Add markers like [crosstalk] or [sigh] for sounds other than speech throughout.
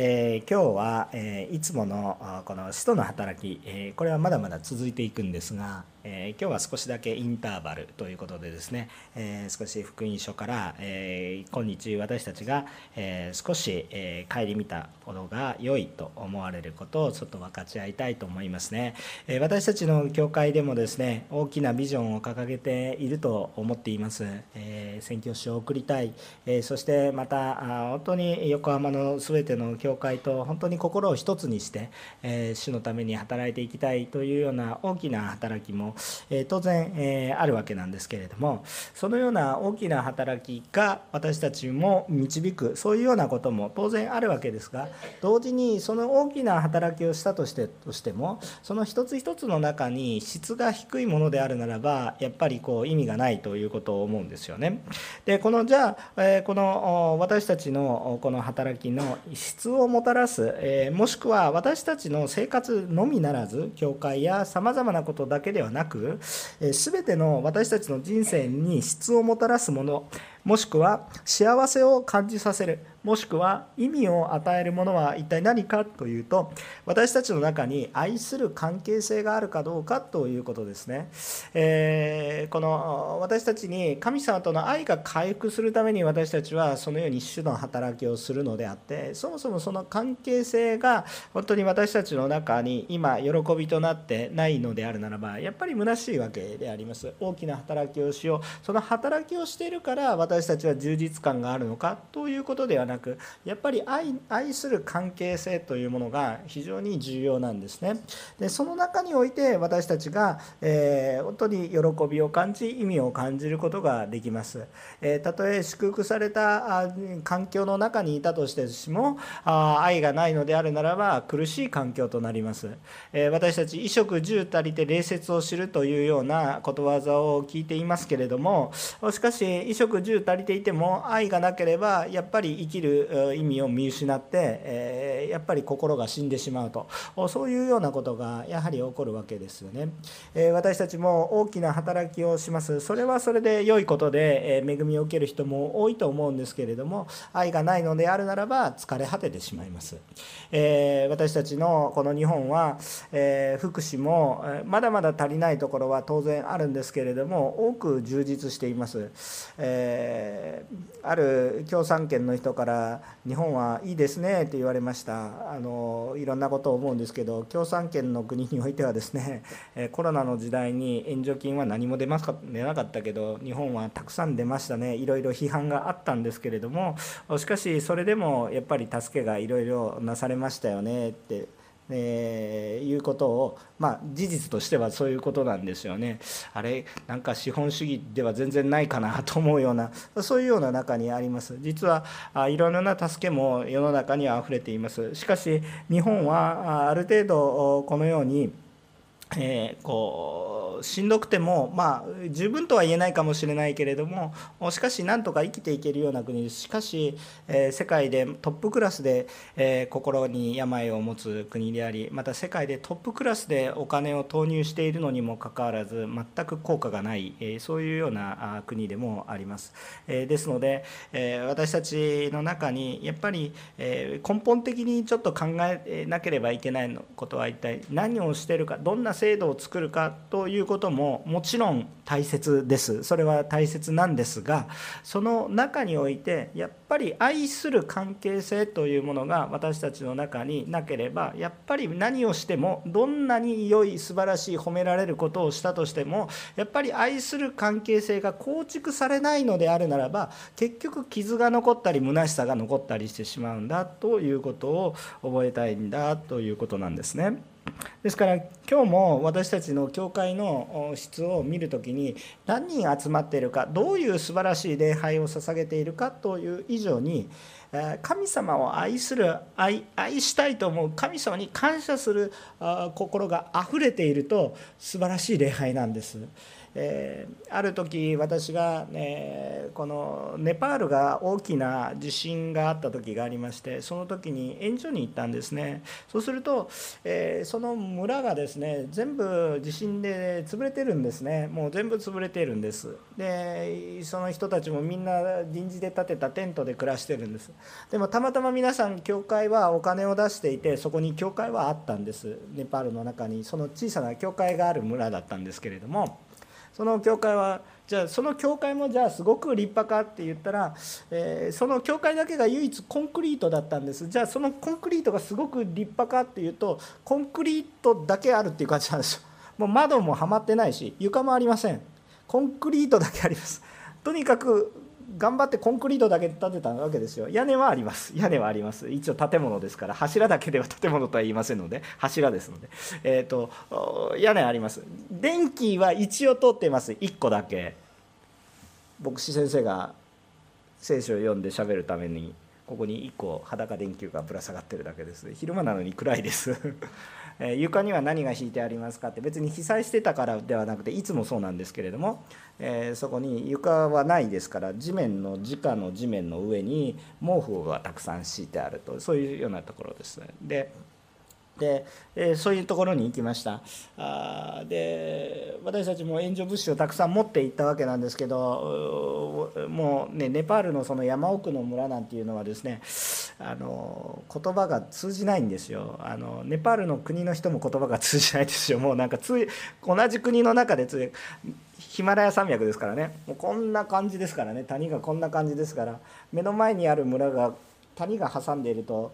えー、今日は、えー、いつものこの使徒の働き、えー、これはまだまだ続いていくんですが、え今日は少しだけインターバルということでですね、え少し福音書から、え今日私たちが、え少し、え顧みたものが良いと思われることをちょっと分かち合いたいと思いますね、え私たちの教会でもですね大きなビジョンを掲げていると思っています、え宣教師を送りたい、えそしてまたあ本当に横浜の全ての教会と本当に心を一つにして、え主のために働いていきたいというような大きな働きもえ当然、えあるわけなんですけれどもそのような大きな働きが私たちも導くそういうようなことも当然あるわけですが同時にその大きな働きをしたとしてとしてもその一つ一つの中に質が低いものであるならばやっぱりこう意味がないということを思うんですよね。でこのじゃあ、えこの私たちのこの働きの質をもたらす、えもしくは私たちの生活のみならず教会やさまざまなことだけではなく全ての私たちの人生に質をもたらすものもしくは幸せを感じさせる。もしくは意味を与えるものは一体何か？というと私たちの中に愛する関係性があるかどうかということですね、えー、この私たちに神様との愛が回復するために私たちはそのように主の働きをするのであってそもそもその関係性が本当に私たちの中に今喜びとなってないのであるならばやっぱり虚しいわけであります。大きな働きをしよう。その働きをしているから私私たちは充実感があるのかということではなくやっぱり愛愛する関係性というものが非常に重要なんですね。でその中において私たちが、えー、本当に喜びを感じ意味を感じることができます、えー、たとえ祝福された環境の中にいたとしてもあ愛がないのであるならば苦しい環境となります、えー、私たち衣食住足りて礼節を知るというようなことわざを聞いていますけれどもしかし衣食住足りていても愛がなければやっぱり生きる意味を見失って、えやっぱり心が死んでしまうと。そういうようなことがやはり起こるわけですよね、え私たちも大きな働きをします。それはそれで良いことで、え恵みを受ける人も多いと思うんですけれども愛がないのであるならば疲れ果ててしまいます、え私たちのこの日本は、え福祉もまだまだ足りないところは当然あるんですけれども多く充実しています、えー、ある共産圏の人から「日本はいいですね」って言われました。あのいろんなことを思うんですけど共産圏の国においてはですねコロナの時代に援助金は何も出ますか出なかったけど日本はたくさん出ましたね。いろいろ批判があったんですけれどもしかしそれでもやっぱり助けがいろいろなされましたよねってえー、いうことを、まあ、事実としてはそういうことなんですよね。あれなんか資本主義では全然ないかなと思うようなそういうような中にあります。実はあいろいろな助けも世の中にはあふれています。しかし日本はある程度このように、えー、こうしんどくてもまあ十分とは言えないかもしれないけれどもしかしなんとか生きていけるような国ですしかし、えー、世界でトップクラスで、えー、心に病を持つ国でありまた世界でトップクラスでお金を投入しているのにもかかわらず全く効果がない、えー、そういうような国でもあります、えですので、え私たちの中にやっぱり、え根本的にちょっと考えなければいけないことは一体何をしているかどんな制度を作るかということももちろん大切ですそれは大切なんですがその中においてやっぱり愛する関係性というものが私たちの中になければやっぱり何をしてもどんなに良い素晴らしい褒められることをしたとしてもやっぱり愛する関係性が構築されないのであるならば結局傷が残ったり虚しさが残ったりしてしまうんだということを覚えたいんだということなんですね。ですから今日も私たちの教会の質を見る時に何人集まっているかどういう素晴らしい礼拝を捧げているかという以上に神様を愛する愛愛したいと思う神様に感謝する心があふれていると素晴らしい礼拝なんです。えー、ある時私が、え、このネパールが大きな地震があった時がありましてその時に援助に行ったんですね。そうすると、えー、その村がですね全部地震で潰れてるんですね。もう全部潰れてるんです。でその人たちもみんな臨時で建てたテントで暮らしてるんです。でもたまたま皆さん教会はお金を出していてそこに教会はあったんです。ネパールの中に。その小さな教会がある村だったんですけれども。その教会はじゃあその教会もじゃあすごく立派かって言ったら、えー、その教会だけが唯一コンクリートだったんです。じゃあそのコンクリートがすごく立派かっていうとコンクリートだけあるっていう感じなんですよ。もう窓もはまってないし床もありません。コンクリートだけあります。とにかく頑張ってコンクリートだけ建てたわけですよ。屋根はあります。屋根はあります。一応建物ですから柱だけでは建物とは言いませんので柱ですので、えーと、屋根あります。電気は一応通ってます。1個だけ。牧師先生が聖書を読んでしゃべるためにここに1個裸電球がぶら下がってるだけです。昼間なのに暗いです。え床には何が敷いてありますかって別に被災してたからではなくていつもそうなんですけれども、えー、そこに床はないですから地面の直の地面の上に毛布がたくさん敷いてあるとそういうようなところです。でで、えー、そういうところに行きました。あで私たちも援助物資をたくさん持って行ったわけなんですけどもうねネパールのその山奥の村なんていうのはですねあの言葉が通じないんですよ。あのネパールの国の人も言葉が通じないですよ。もうなんかつい同じ国の中でつヒマラヤ山脈ですからね。もうこんな感じですからね。谷がこんな感じですから。目の前にある村が谷が挟んでいると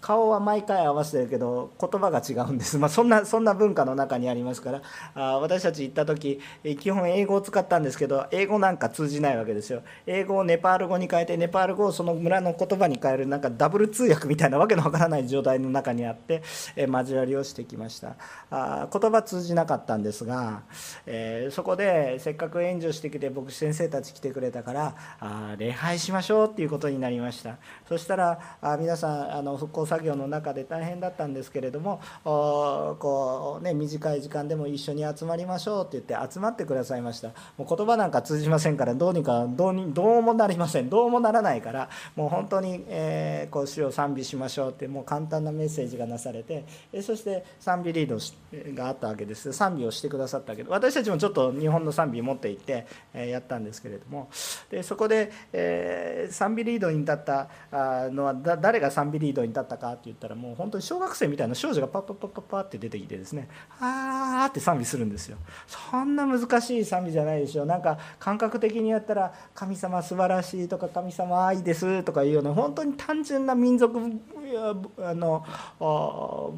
顔は毎回合わせてるけど言葉が違うんです、[laughs] まあ、そんなそんな文化の中にありますから。あ私たち行った時基本英語を使ったんですけど英語なんか通じないわけですよ。英語をネパール語に変えてネパール語をその村の言葉に変えるなんかダブル通訳みたいなわけのわからない状態の中にあって、え交わりをしてきました。あ言葉通じなかったんですが、えー、そこでせっかく援助してきて僕先生たち来てくれたからあ礼拝しましょうっていうことになりました。そしたらあ皆さんあの復興作業の中で大変だったんですけれどもこう、ね、短い時間でも一緒に集まりましょうって言って集まってくださいました。もう言葉なんか通じませんからどうにかどうにどうもなりません。どうもならないからもう本当に、えー、こう主を賛美しましょうってもう簡単なメッセージがなされてそして賛美リードがあったわけです。賛美をしてくださったわけど私たちもちょっと日本の賛美持って行って、えー、やったんですけれどもでそこで、えー、賛美リードに立ったのは誰が賛美リードに立ったかって言ったらもう本当に小学生みたいな少女がパッパッパッパッパって出てきてですね「あー」って賛美するんですよそんな難しい賛美じゃないでしょなんか感覚的にやったら「神様素晴らしい」とか「神様愛です」とかいうような本当に単純な民族あの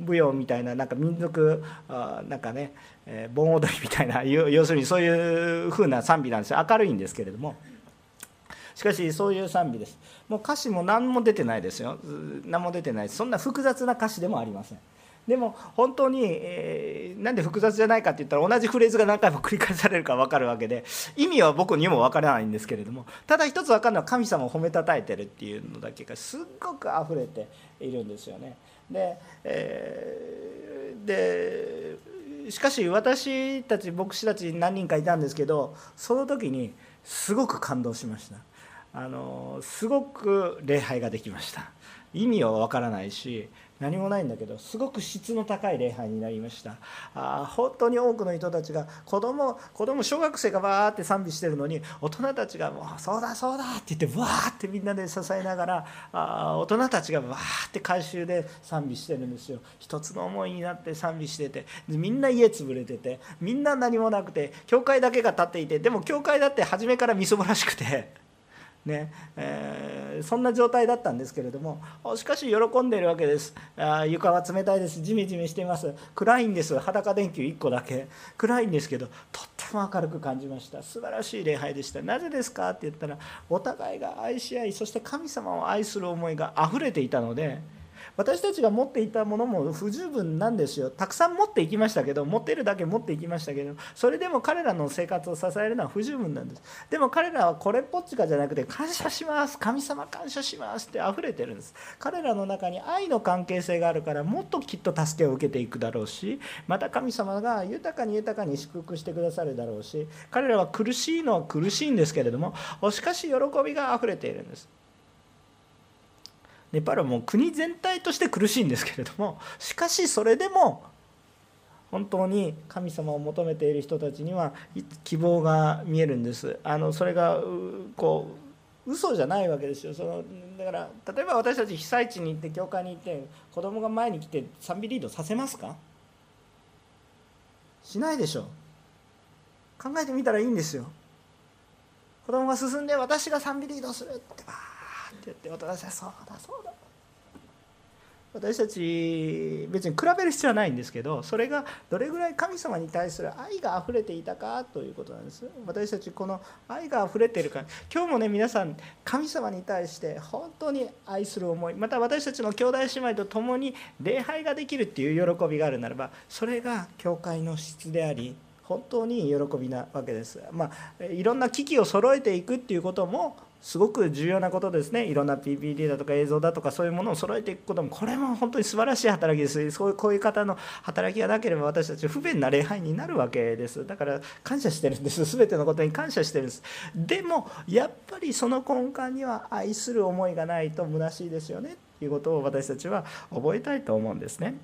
舞踊みたいななんか民族なんかね盆踊りみたいな要するにそういう風な賛美なんですよ明るいんですけれども。しかしそういう賛美ですもう歌詞も何も出てないですよ何も出てないそんな複雑な歌詞でもありませんでも本当に、えー、なんで複雑じゃないかって言ったら同じフレーズが何回も繰り返されるか分かるわけで意味は僕にも分からないんですけれどもただ一つ分かるのは神様を褒めたたえてるっていうのだけがすっごく溢れているんですよね。で,、えー、でしかし私たち牧師たち何人かいたんですけどその時にすごく感動しました。あのすごく礼拝ができました。意味はわからないし何もないんだけどすごく質の高い礼拝になりました。あ本当に多くの人たちが子供子供小学生がわーって賛美してるのに大人たちが「もうそうだそうだ」って言ってわーってみんなで支えながらあ大人たちがわーって回収で賛美してるんですよ。一つの思いになって賛美しててみんな家潰れててみんな何もなくて教会だけが立っていてでも教会だって初めからみそぼらしくて。ねえー、そんな状態だったんですけれどもしかし喜んでいるわけです。あ床は冷たいです。じめじめしています。暗いんです。裸電球1個だけ。暗いんですけどとっても明るく感じました。素晴らしい礼拝でした。なぜですかって言ったらお互いが愛し合いそして神様を愛する思いが溢れていたので私たちが持っていたものも不十分なんですよ。たくさん持っていきましたけど持てるだけ持っていきましたけどそれでも彼らの生活を支えるのは不十分なんです。でも彼らはこれっぽっちかじゃなくて感謝します。神様感謝しますって溢れてるんです。彼らの中に愛の関係性があるからもっときっと助けを受けていくだろうしまた神様が豊かに豊かに祝福してくださるだろうし彼らは苦しいのは苦しいんですけれどもしかし喜びが溢れているんです。ネパールはもう国全体として苦しいんですけれどもしかしそれでも本当に神様を求めている人たちには希望が見えるんです。あのそれがこう嘘じゃないわけですよ。そのだから例えば私たち被災地に行って教会に行って子供が前に来て賛美リードさせますか？しないでしょ。考えてみたらいいんですよ。子供が進んで私が賛美リードするって。ばって言って私はそうだそうだ私たち別に比べる必要はないんですけどそれがどれぐらい神様に対する愛があふれていたかということなんです私たちこの愛があふれているから今日もね皆さん神様に対して本当に愛する思いまた私たちの兄弟姉妹と共に礼拝ができるっていう喜びがあるならばそれが教会の質であり本当に喜びなわけです。まあ、いろんな機器を揃えていくっていうこともすごく重要なことですね。いろんな PPT だとか映像だとかそういうものを揃えていくこともこれも本当に素晴らしい働きです。そういうこういう方の働きがなければ私たち不便な礼拝になるわけです。だから感謝してるんです。全てのことに感謝してるんです。でもやっぱりその根幹には愛する思いがないと虚しいですよね。ということを私たちは覚えたいと思うんですね。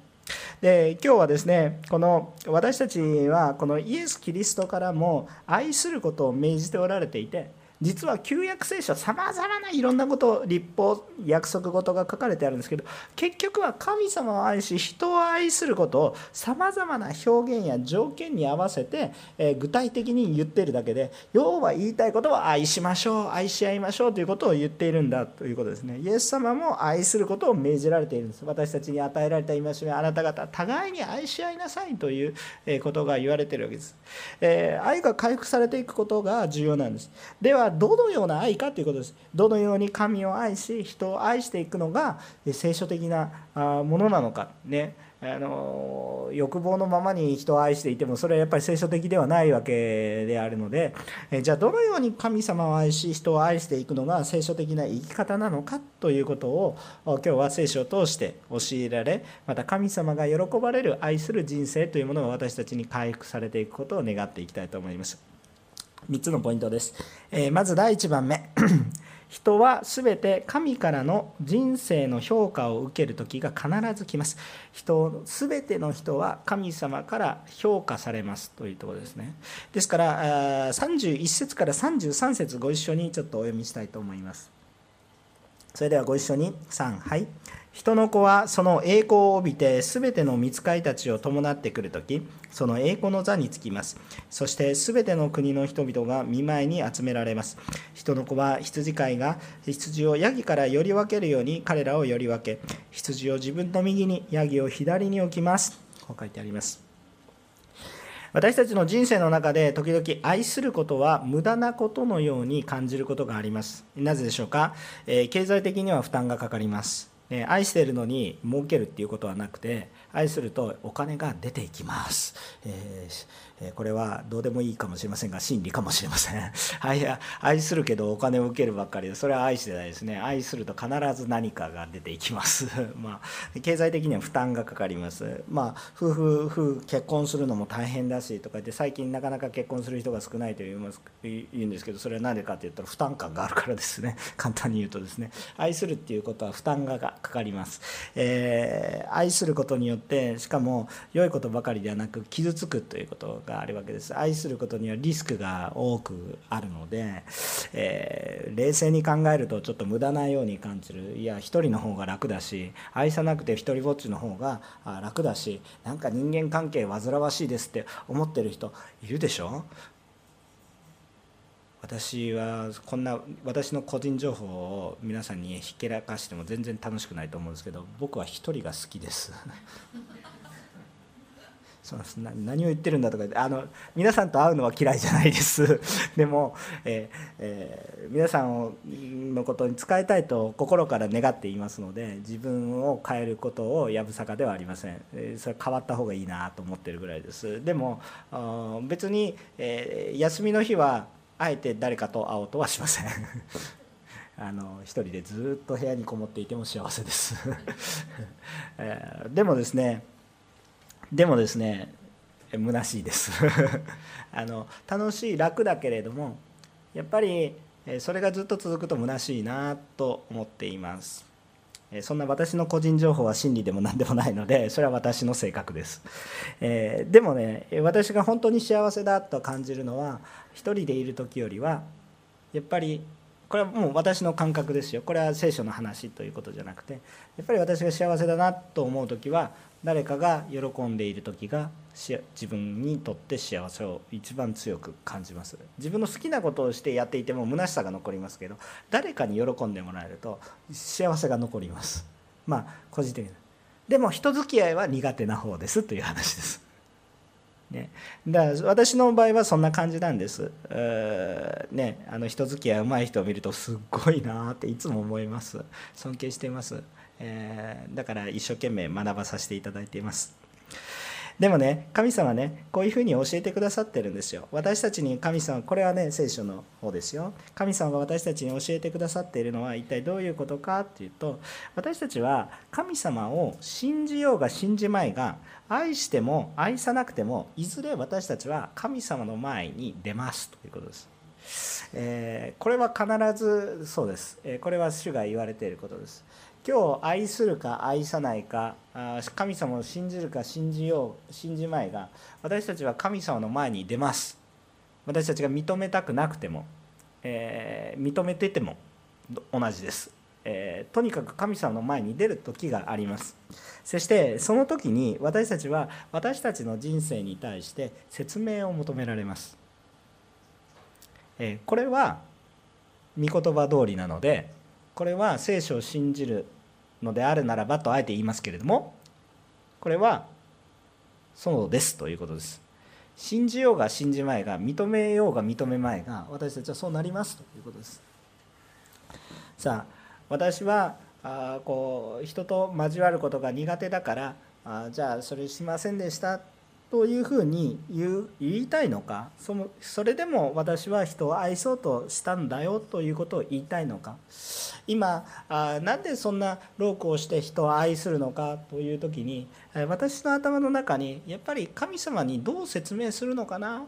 で今日はですねこの私たちはこのイエス・キリストからも愛することを命じておられていて実は旧約聖書さまざまないろんなこと立法約束事が書かれてあるんですけど結局は神様を愛し人を愛することをさまざまな表現や条件に合わせて、え具体的に言ってるだけで要は言いたいことは愛しましょう愛し合いましょうということを言っているんだということですね。イエス様も愛することを命じられているんです。私たちに与えられた戒めあなた方互いに愛し合いなさいということが言われているわけです、え、愛が回復されていくことが重要なんです。ではどのような愛かということです。どのように神を愛し人を愛していくのが聖書的なものなのか。ね。あの欲望のままに人を愛していてもそれはやっぱり聖書的ではないわけであるのでえじゃあどのように神様を愛し人を愛していくのが聖書的な生き方なのかということを今日は聖書を通して教えられまた神様が喜ばれる愛する人生というものが私たちに回復されていくことを願っていきたいと思います。3つのポイントです。えー、まず第1番目 [clears throat] 人は全て神からの人生の評価を受ける時が必ず来ます。人全ての人は神様から評価されますというところですね。ですから31節から33節ご一緒にちょっとお読みしたいと思います。それではご一緒に3はい人の子はその栄光を帯びて全ての御使いたちを伴ってくるときその栄光の座につきます。そして全ての国の人々が見舞いに集められます。人の子は羊飼いが羊をヤギからより分けるように彼らをより分け羊を自分の右にヤギを左に置きます。こう書いてあります。私たちの人生の中で時々愛することは無駄なことのように感じることがあります。なぜでしょうか、えー、経済的には負担がかかります。愛しているのに儲けるっていうことはなくて愛するとお金が出ていきます、えーこれはどうでもいいかもしれませんが真理かもしれません。愛 [laughs] 愛するけどお金を受けるばっかりでそれは愛してないですね。愛すると必ず何かが出ていきます。[laughs] まあ経済的には負担がかかります。まあ夫婦夫婦結婚するのも大変だしとか言って最近なかなか結婚する人が少ないと言います言うんですけどそれは何でかって言ったら負担感があるからですね。[laughs] 簡単に言うとですね。愛するっていうことは負担がかかります、えー、愛することによってしかも良いことばかりではなく傷つくということががあるわけです。愛することにはリスクが多くあるので、えー、冷静に考えるとちょっと無駄なように感じる。いや一人の方が楽だし愛さなくて一人ぼっちの方が楽だしなんか人間関係煩わしいですって思ってる人いるでしょ？私はこんな私の個人情報を皆さんにひけらかしても全然楽しくないと思うんですけど僕は一人が好きです。そうです何を言ってるんだとかあの皆さんと会うのは嫌いじゃないです。[laughs] でも、えーえー、皆さんのことに使いたいと心から願っていますので自分を変えることをやぶさかではありません、えー、それ変わった方がいいなと思ってるぐらいです。でも別に、えー、休みの日はあえて誰かと会おうとはしません。[laughs] あの一人でずっと部屋にこもっていても幸せです。[laughs] えー、でもですねでもですね虚しいです。[laughs] あの楽しい楽だけれどもやっぱりそれがずっと続くと虚しいなと思っています。そんな私の個人情報は真理でも何でもないので [laughs] それは私の性格です、えー、でもね私が本当に幸せだと感じるのは一人でいる時よりはやっぱりこれはもう私の感覚ですよ。これは聖書の話ということじゃなくてやっぱり私が幸せだなと思う時は誰かが喜んでいる時が自分にとって幸せを一番強く感じます自分の好きなことをしてやっていても虚しさが残りますけど誰かに喜んでもらえると幸せが残りますまあ個人的なでも人付き合いは苦手な方ですという話ですね、だから私の場合はそんな感じなんです。ね、あの人付き合いうまい人を見るとすっごいなっていつも思います。尊敬しています。えー、だから一生懸命学ばさせていただいています。でもね神様ねこういうふうに教えてくださってるんですよ。私たちに神様これはね聖書の方ですよ。神様が私たちに教えてくださっているのは一体どういうことかっていうと私たちは神様を信じようが信じまいが愛しても愛さなくてもいずれ私たちは神様の前に出ます。ということです。えー、これは必ずそうです、えー、これは主が言われていることです。今日愛するか愛さないか神様を信じるか信じよう信じまいが私たちは神様の前に出ます。私たちが認めたくなくても、えー、認めてても同じです、えー、とにかく神様の前に出る時があります。そしてその時に私たちは私たちの人生に対して説明を求められます、えー、これは御言葉通りなのでこれは聖書を信じるのであるならばとあえて言いますけれどもこれはそうですということです。信じようが信じまいが認めようが認めまいが私たちはそうなりますということです。さあ私はあこう人と交わることが苦手だからあじゃあそれしませんでしたというふうに言う言いたいのかそのそれでも私は人を愛そうとしたんだよということを言いたいのか今あなんでそんなロークをして人を愛するのかという時に私の頭の中にやっぱり神様にどう説明するのかな？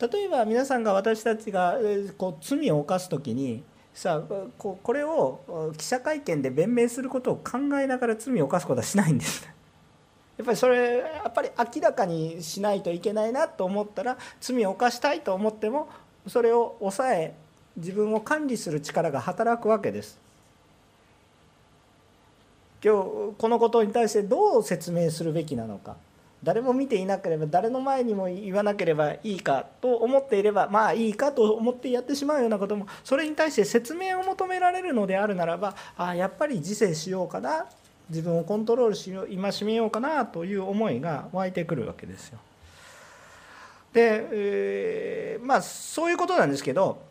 例えば皆さんが私たちがこう罪を犯す時にさあこれを記者会見で弁明することを考えながら罪を犯すことはしないんです。[laughs] やっぱりそれやっぱり明らかにしないといけないなと思ったら罪を犯したいと思ってもそれを抑え自分を管理する力が働くわけです。今日このことに対してどう説明するべきなのか誰も見ていなければ誰の前にも言わなければいいかと思っていればまあいいかと思ってやってしまうようなこともそれに対して説明を求められるのであるならばああやっぱり自制しようかな自分をコントロールしよう戒めようかなという思いが湧いてくるわけですよ。で、えー、まあそういうことなんですけど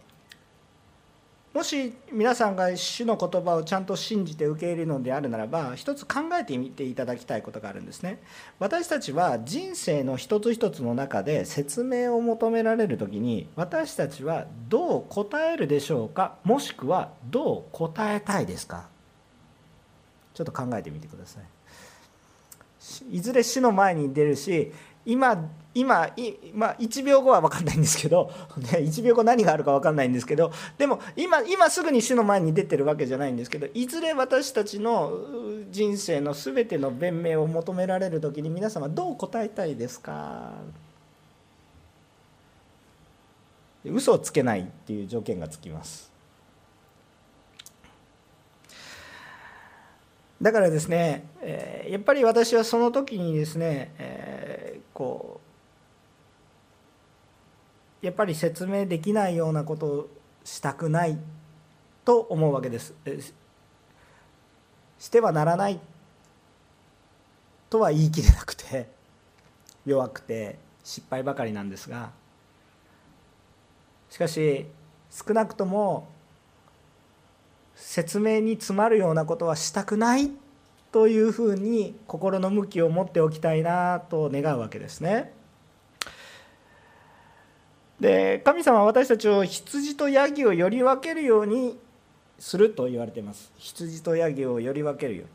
もし皆さんが主の言葉をちゃんと信じて受け入れるのであるならば一つ考えてみていただきたいことがあるんですね。私たちは人生の一つ一つの中で説明を求められる時に私たちはどう答えるでしょうか？もしくはどう答えたいですか？ちょっと考えてみてください。いずれ死の前に出るし今今まあ、1秒後は分かんないんですけど、[laughs] ね、1秒後何があるか分かんないんですけどでも今今すぐに死の前に出てるわけじゃないんですけどいずれ私たちの人生の全ての弁明を求められる時に皆様どう答えたいですか？嘘をつけないっていう条件がつきます。だからですね、えやっぱり私はその時にですね、えこうやっぱり説明できないようなことをしたくないと思うわけです。してはならないとは言い切れなくて [laughs] 弱くて失敗ばかりなんですがしかし少なくとも説明に詰まるようなことはしたくないというふうに心の向きを持っておきたいなと願うわけですね。で神様は私たちを羊とヤギをより分けるようにすると言われています羊とヤギをより分けるように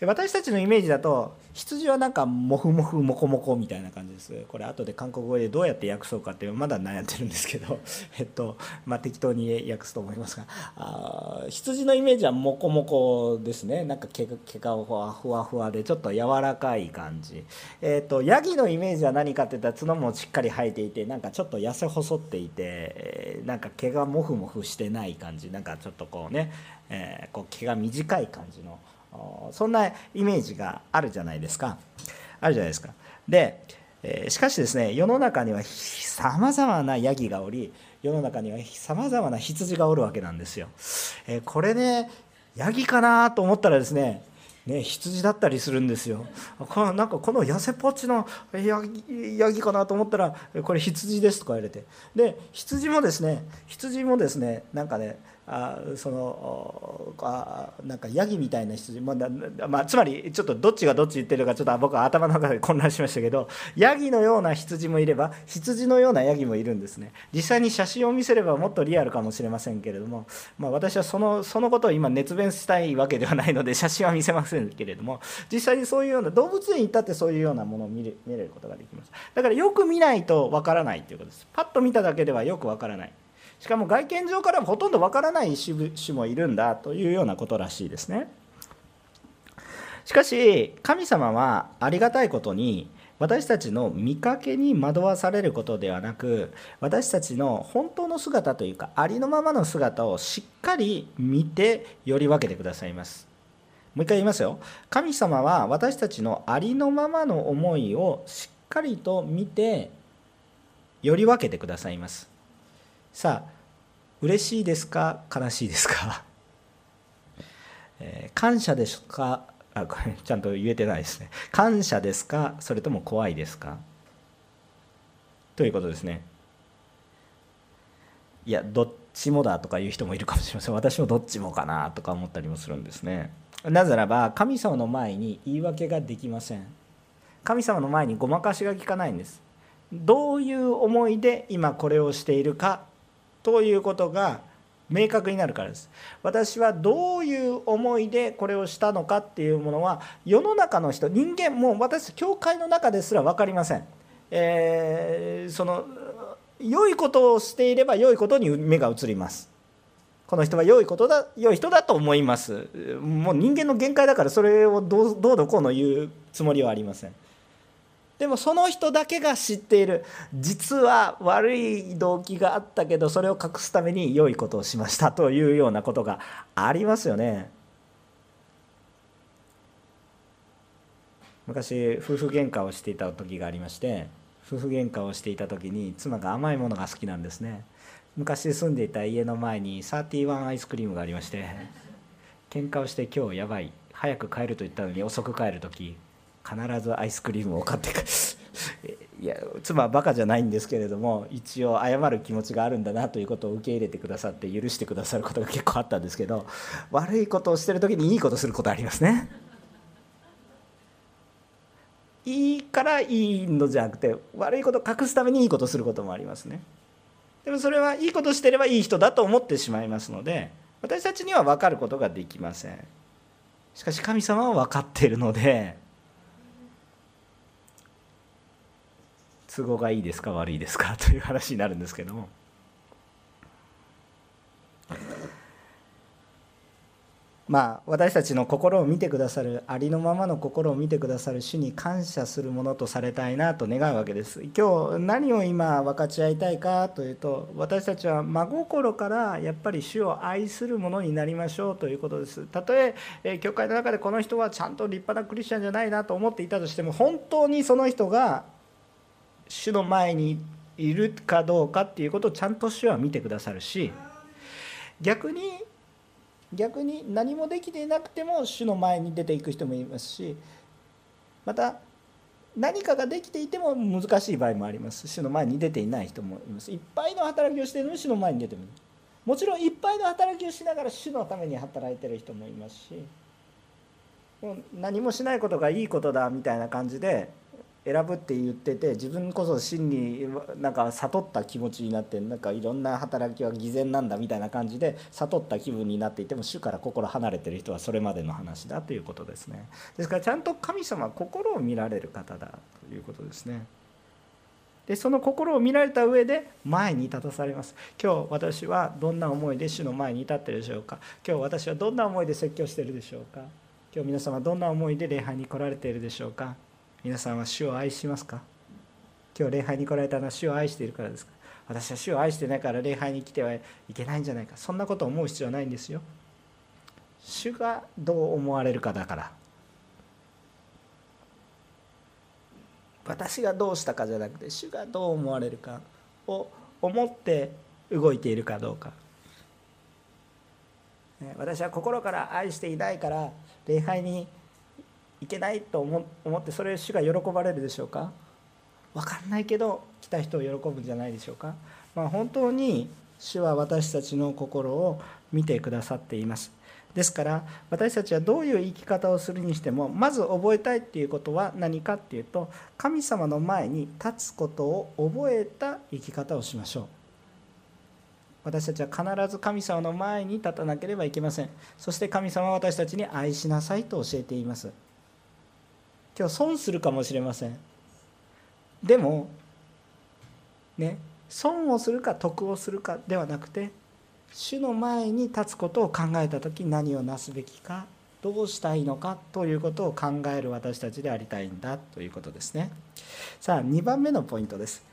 私たちのイメージだと羊はなんかモフモフモコモコみたいな感じです。これ後で韓国語でどうやって訳そうかってまだ悩んでるんですけど [laughs] えっとまあ適当に訳すと思いますが。あ羊のイメージはモコモコですね。なんか毛毛がふわふわふわでちょっと柔らかい感じ。えっとヤギのイメージは何かっていったら角もしっかり生えていてなんかちょっと痩せ細っていてなんか毛がモフモフしてない感じ。なんかちょっとこうね、えー、こう毛が短い感じのそんなイメージがあるじゃないですかあるじゃないですかでしかしですね世の中にはさまざまなヤギがおり世の中にはさまざまな羊がおるわけなんですよ。これねヤギかなと思ったらですねね、羊だったりするんですよ。このなんかこの痩せっぽちのヤギヤギかなと思ったらこれ羊ですとか言われてで羊もですね羊もですねなんかねあそのあなんかヤギみたいな羊、まあまあ、つまりちょっとどっちがどっち言ってるかちょっと僕は頭の中で混乱しましたけどヤギのような羊もいれば羊のようなヤギもいるんですね。実際に写真を見せればもっとリアルかもしれませんけれども、まあ、私はそのそのことを今熱弁したいわけではないので [laughs] 写真は見せませんけれども実際にそういうような動物園に行ったってそういうようなものを見れ見れることができます。だからよく見ないとわからないということです。パッと見ただけではよくわからない。しかも外見上からほとんどわからない種もいるんだというようなことらしいですね。しかし神様はありがたいことに私たちの見かけに惑わされることではなく私たちの本当の姿というかありのままの姿をしっかり見てより分けてくださいます。もう一回言いますよ。神様は私たちのありのままの思いをしっかりと見てより分けてくださいます。さあ嬉しいですか？悲しいですか、[laughs] えー、感謝ですか？あこれちゃんと言えてないですね。感謝ですか？それとも怖いですか？ということですね。いやどっちもだとかいう人もいるかもしれません。私もどっちもかなとか思ったりもするんですね。なぜならば神様の前に言い訳ができません。神様の前にごまかしが効かないんです。どういう思いで今これをしているかということが明確になるからです。私はどういう思いでこれをしたのかっていうものは世の中の人人間もう私教会の中ですら分かりません、えー、その良いことをしていれば良いことに目が移ります。この人は良いことだ良い人だと思います。もう人間の限界だからそれをどうどうどこうの言うつもりはありません。でもその人だけが知っている。実は悪い動機があったけどそれを隠すために良いことをしましたというようなことがありますよね。昔夫婦喧嘩をしていた時がありまして夫婦喧嘩をしていた時に妻が甘いものが好きなんですね。昔住んでいた家の前に31アイスクリームがありまして喧嘩をして今日やばい早く帰ると言ったのに遅く帰る時。必ずアイスクリームを買ってく [laughs] いや妻はバカじゃないんですけれども一応謝る気持ちがあるんだなということを受け入れてくださって許してくださることが結構あったんですけど悪いことをしてる時にいいことすることありますね。いいからいいのじゃなくて悪いことを隠すためにいいことすることもありますね。でもそれはいいことしてればいい人だと思ってしまいますので私たちには分かることができません。しかし神様は分かっているので都合がいいですか悪いですか [laughs] という話になるんですけども。まあ私たちの心を見てくださるありのままの心を見てくださる主に感謝するものとされたいなと願うわけです。今日何を今分かち合いたいかというと私たちは真心からやっぱり主を愛するものになりましょうということです。たとええ教会の中でこの人はちゃんと立派なクリスチャンじゃないなと思っていたとしても本当にその人が主の前にいるかどうかっていうことをちゃんと主は見てくださるし逆に逆に何もできていなくても主の前に出ていく人もいますしまた何かができていても難しい場合もあります。主の前に出ていない人もいます。いっぱいの働きをしているのに主の前に出てももちろんいっぱいの働きをしながら主のために働いてる人もいますし何もしないことがいいことだみたいな感じで選ぶって言ってて自分こそ真になんか悟った気持ちになってなんかいろんな働きは偽善なんだみたいな感じで悟った気分になっていても主から心離れてる人はそれまでの話だということですね。ですからちゃんと神様は心を見られる方だということですね。でその心を見られた上で前に立たされます。今日私はどんな思いで主の前に立ってるでしょうか。今日私はどんな思いで説教してるでしょうか。今日皆様どんな思いで礼拝に来られているでしょうか。皆さんは主を愛しますか？今日礼拝に来られたのは主を愛しているからですか？私は主を愛してないから礼拝に来てはいけないんじゃないか？そんなことを思う必要はないんですよ。主がどう思われるかだから。私がどうしたかじゃなくて主がどう思われるかを思って動いているかどうか。私は心から愛していないから礼拝にいけないと思ってそれ主が喜ばれるでしょうか？分かんないけど来た人を喜ぶんじゃないでしょうか、まあ、本当に主は私たちの心を見てくださっています。ですから私たちはどういう生き方をするにしてもまず覚えたいっていうことは何かっていうと神様の前に立つことを覚えた生き方をしましょう。私たちは必ず神様の前に立たなければいけません。そして神様は私たちに愛しなさいと教えています。今日損するかもしれません。でもね損をするか得をするかではなくて主の前に立つことを考えた時何をなすべきかどうしたいのかということを考える私たちでありたいんだということですね。さあ2番目のポイントです。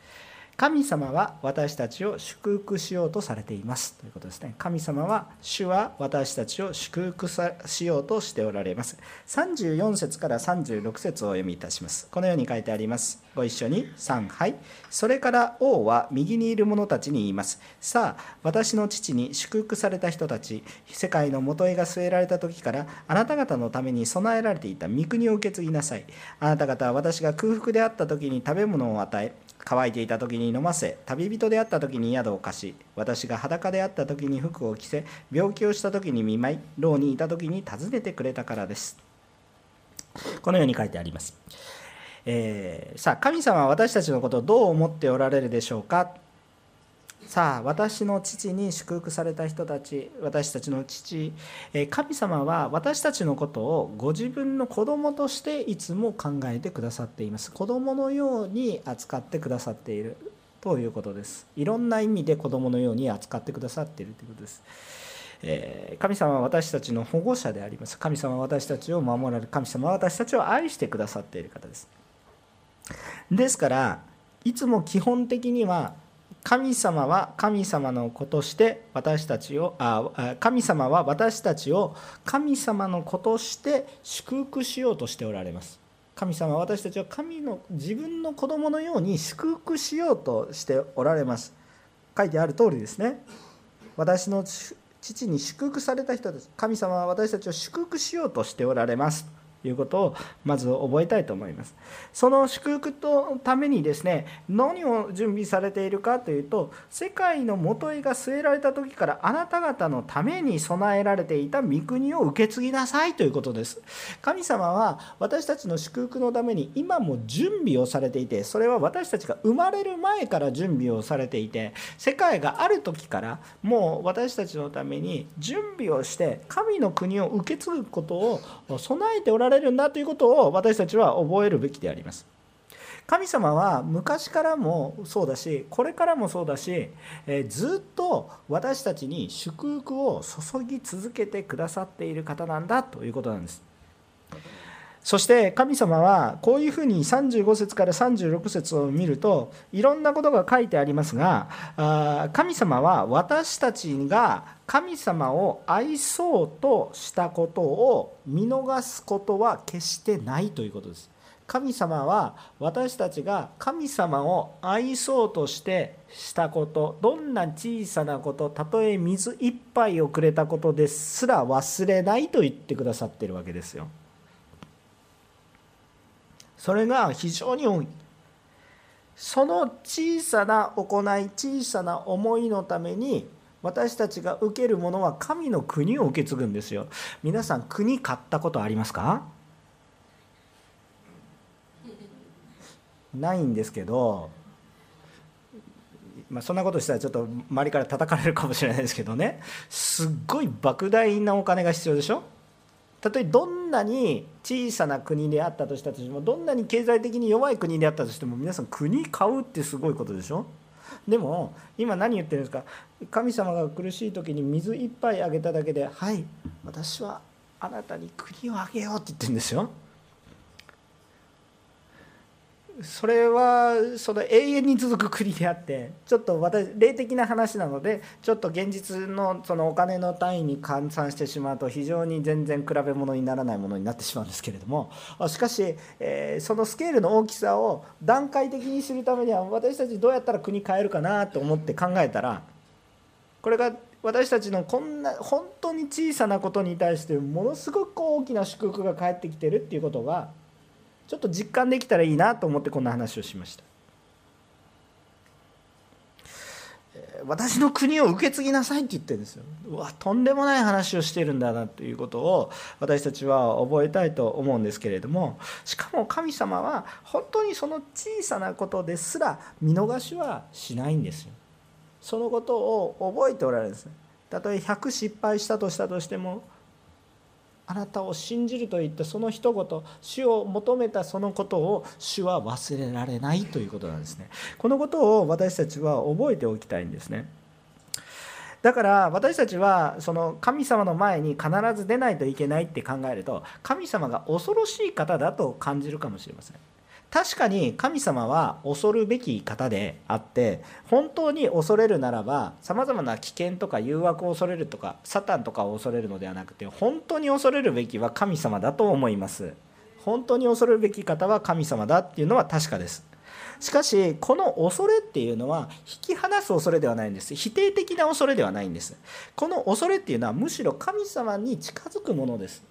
神様は私たちを祝福しようとされています。ということですね。神様は主は私たちを祝福しようとしておられます。34節から36節をお読みいたします。このように書いてあります。ご一緒に。3はい。それから王は右にいる者たちに言います。さあ私の父に祝福された人たち世界の元へが据えられた時からあなた方のために備えられていた御国を受け継ぎなさい。あなた方は私が空腹であった時に食べ物を与え乾いていた時に飲ませ旅人であった時に宿を貸し私が裸であった時に服を着せ病気をした時に見舞い牢にいた時に訪ねてくれたからですこのように書いてあります、えー、さあ神様は私たちのことをどう思っておられるでしょうか？さあ私の父に祝福された人たち私たちの父神様は私たちのことをご自分の子供としていつも考えてくださっています。子供のように扱ってくださっている。ということです。いろんな意味で子供のように扱ってくださっているということです。神様は私たちの保護者であります。神様は私たちを守られる。神様は私たちを愛してくださっている方です。ですからいつも基本的には神様は神様の子として私たちをあ神様は私たちを神様の子として祝福しようとしておられます。神様は私たちは神の自分の子供のように祝福しようとしておられます。書いてある通りですね。私の父に祝福された人です神様は私たちを祝福しようとしておられます。いうことをまず覚えたいと思います。その祝福のためにですね何を準備されているかというと世界の元へが据えられた時からあなた方のために備えられていた御国を受け継ぎなさいということです。神様は私たちの祝福のために今も準備をされていてそれは私たちが生まれる前から準備をされていて世界がある時からもう私たちのために準備をして神の国を受け継ぐことを備えておられれるんだということを私たちは覚えるべきであります。神様は昔からもそうだしこれからもそうだし、えずっと私たちに祝福を注ぎ続けてくださっている方なんだということなんです。そして神様はこういうふうに35節から36節を見るといろんなことが書いてありますが神様は私たちが神様を愛そうとしたことを見逃すことは決してないということです。神様は私たちが神様を愛そうとしてしたことどんな小さなことたとえ水一杯をくれたことですら忘れないと言ってくださってるわけですよ。それが非常に多い。その小さな行い小さな思いのために私たちが受けるものは神の国を受け継ぐんですよ。皆さん国買ったことありますか？ないんですけどまあ、そんなことしたらちょっと周りから叩かれるかもしれないですけどね。すっごい莫大なお金が必要でしょ？たとえどんなに小さな国であったとしたとしてもどんなに経済的に弱い国であったとしても皆さん国買うってすごいことでしょ？でも今何言ってるんですか？神様が苦しい時に水一杯あげただけで「はい私はあなたに国をあげよう」って言ってるんですよ。それはその永遠に続く国であってちょっと私霊的な話なのでちょっと現実のそのお金の単位に換算してしまうと非常に全然比べ物にならないものになってしまうんですけれどもしかし、えー、そのスケールの大きさを段階的にするためには私たちどうやったら国変えるかなと思って考えたらこれが私たちのこんな本当に小さなことに対してものすごく大きな祝福が返ってきてるっていうことがちょっと実感できたらいいなと思ってこんな話をしました。私の国を受け継ぎなさいって言ってるんですよ。うわとんでもない話をしてるんだなということを私たちは覚えたいと思うんですけれどもしかも神様は本当にその小さなことですら見逃しはしないんですよ。そのことを覚えておられるんですたとえ100失敗したとしたとしてもあなたを信じると言ったその一言主を求めたそのことを主は忘れられないということなんですね。このことを私たちは覚えておきたいんですね。だから私たちはその神様の前に必ず出ないといけないって考えると神様が恐ろしい方だと感じるかもしれません。確かに神様は恐るべき方であって本当に恐れるならばさまざまな危険とか誘惑を恐れるとかサタンとかを恐れるのではなくて本当に恐れるべきは神様だと思います。本当に恐れるべき方は神様だっていうのは確かです。しかしこの恐れっていうのは引き離す恐れではないんです。否定的な恐れではないんです。この恐れっていうのはむしろ神様に近づくものです。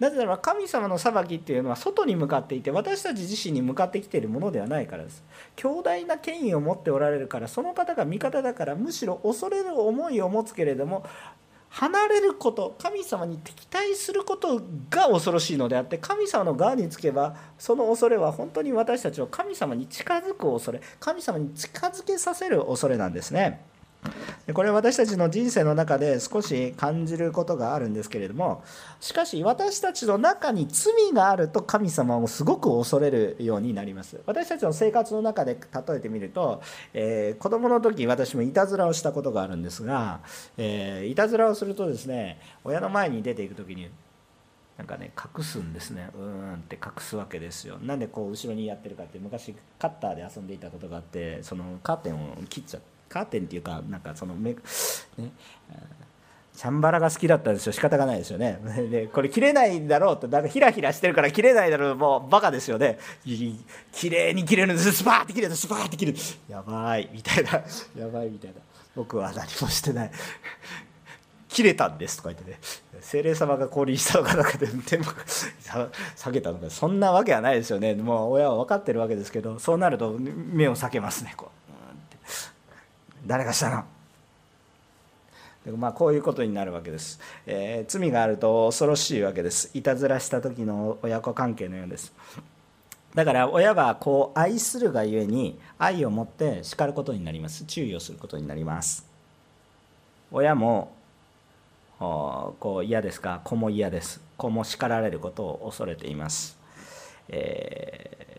なぜなら神様の裁きっていうのは外に向かっていて私たち自身に向かってきているものではないからです強大な権威を持っておられるからその方が味方だからむしろ恐れる思いを持つけれども離れること神様に敵対することが恐ろしいのであって神様の側につけばその恐れは本当に私たちを神様に近づく恐れ神様に近づけさせる恐れなんですね。これは私たちの人生の中で少し感じることがあるんですけれどもしかし私たちの中に罪があると神様をすごく恐れるようになります。私たちの生活の中で例えてみると、えー、子供の時私もいたずらをしたことがあるんですが、えー、いたずらをするとですね親の前に出ていく時になんかね隠すんですね。うーんって隠すわけですよ。なんでこう後ろにやってるかって昔カッターで遊んでいたことがあってそのカーテンを切っちゃってカーテンっていうかなんかそのねチャンバラが好きだったんですよ。仕方がないですよね。[laughs] でこれ切れないんだろうとなんかヒラヒラしてるから切れないだろうもうバカですよね。綺麗に切れるんです。スパーって切れるスパーって切れるやばいみたいな。やばいみたいな。僕は何もしてない。切れたんですとか言ってね。精霊様が降臨したのかなんかで天幕下げたのか。そんなわけはないですよね。もう親は分かってるわけですけどそうなると目を避けますねこう。誰がしたの。まあこういうことになるわけです、えー、罪があると恐ろしいわけです。いたずらした時の親子関係のようです。だから親はこう愛するがゆえに愛を持って叱ることになります。注意をすることになります。親もこう嫌ですか？子も嫌です。子も叱られることを恐れています、えー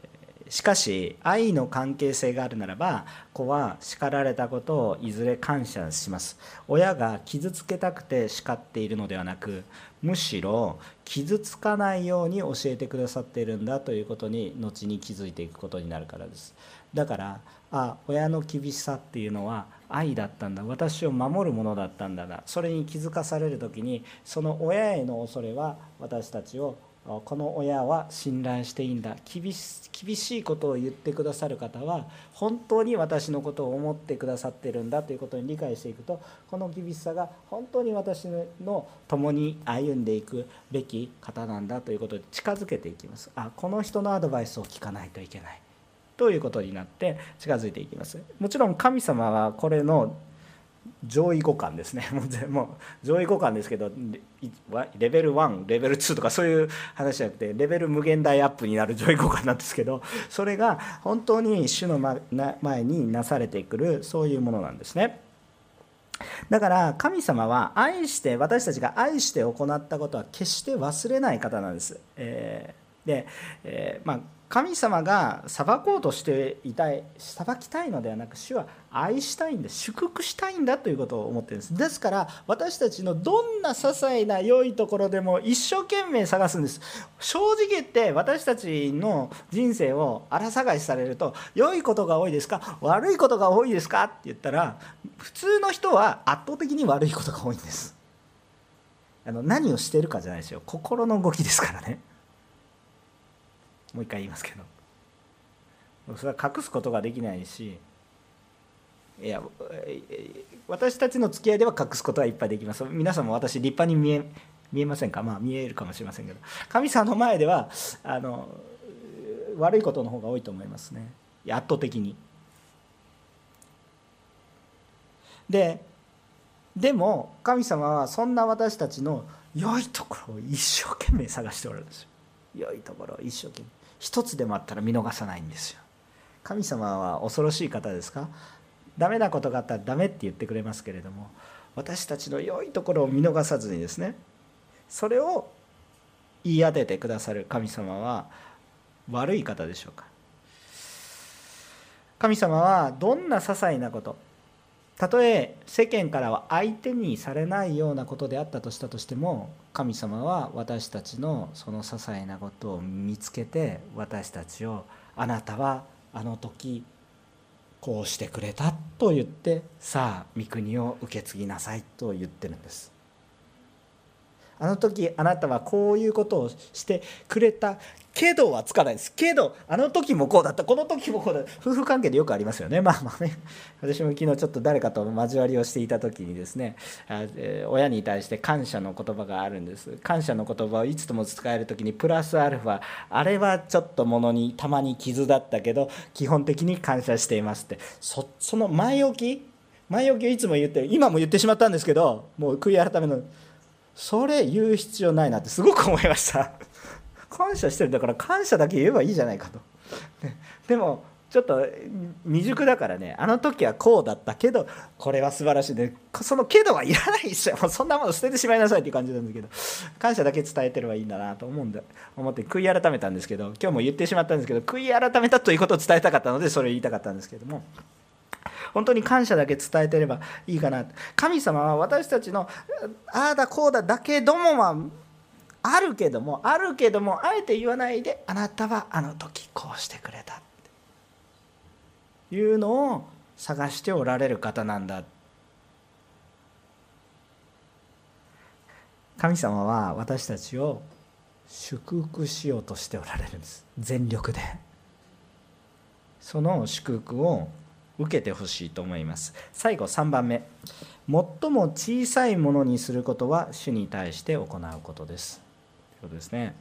しかし愛の関係性があるならば子は叱られたことをいずれ感謝します。親が傷つけたくて叱っているのではなくむしろ傷つかないように教えてくださっているんだということに後に気づいていくことになるからです。だからあ親の厳しさっていうのは愛だったんだ。私を守るものだったんだな。それに気づかされる時にその親への恐れは私たちをこの親は信頼していいんだ。厳し厳しいことを言ってくださる方は本当に私のことを思ってくださってるんだということに理解していくとこの厳しさが本当に私の共に歩んでいくべき方なんだということで近づけていきます。あこの人のアドバイスを聞かないといけないということになって近づいていきます。もちろん神様はこれの上位互換ですね [laughs] もうもう上位互換ですけどレベル1レベル2とかそういう話じゃなくてレベル無限大アップになる [laughs] 上位互換なんですけどそれが本当に主の前になされてくるそういうものなんですね。だから神様は愛して私たちが愛して行ったことは決して忘れない方なんです。えー、で、えー、まあ神様が裁こうとしていたい裁きたいのではなく主は愛したいんだ祝福したいんだということを思ってるんです。ですから私たちのどんな些細な良いところでも一生懸命探すんです。正直言って私たちの人生を荒探しされると良いことが多いですか？悪いことが多いですか？って言ったら普通の人は圧倒的に悪いことが多いんです。あの何をしてるかじゃないですよ。心の動きですからね。もう一回言いますけど。それは隠すことができないしいや私たちの付き合いでは隠すことはいっぱいできます。皆さんも私立派に見え見えませんか？まあ見えるかもしれませんけど。神様の前ではあの悪いことの方が多いと思いますね。圧倒的に。ででも神様はそんな私たちの良いところを一生懸命探しておられるんですよ。良いところを一生懸命。一つでもあったら見逃さないんですよ。神様は恐ろしい方ですか？ダメなことがあったらダメって言ってくれますけれども私たちの良いところを見逃さずにですねそれを言い当ててくださる神様は悪い方でしょうか？神様はどんな些細なことたとえ世間からは相手にされないようなことであったとしたとしても神様は私たちのその些細なことを見つけて私たちをあなたはあの時こうしてくれたと言ってさあ御国を受け継ぎなさいと言ってるんです。あの時あなたはこういうことをしてくれた。けどはつかないです。けどあの時もこうだった。この時もこうだ夫婦関係でよくありますよね。まあまあね。[laughs] 私も昨日ちょっと誰かと交わりをしていた時にですね親に対して感謝の言葉があるんです。感謝の言葉をいつとも使える時にプラスアルファ。あれはちょっとものにたまに傷だったけど基本的に感謝していますって。その前置き前置きをいつも言ってる。今も言ってしまったんですけどもう悔い改めのそれ言う必要ないなってすごく思いました。[laughs] 感謝してる。んだから感謝だけ言えばいいじゃないかと、でもちょっと未熟だからね。あの時はこうだったけどこれは素晴らしい。でその「けど」はいらないですよ。もうそんなもの捨ててしまいなさいっていう感じなんだけど感謝だけ伝えてればいいんだなと思うんで思って悔い改めたんですけど今日も言ってしまったんですけど悔い改めたということを伝えたかったのでそれを言いたかったんですけども。本当に感謝だけ伝えてればいいかな。神様は私たちのああだこうだだけどもまああるけどもあるけどもあえて言わないであなたはあの時こうしてくれた。っていうのを探しておられる方なんだ。神様は私たちを祝福しようとしておられるんです。全力で。その祝福を受けてほしいと思います。最後3番目。最も小さいものにすることは主に対して行うことです。ということですね。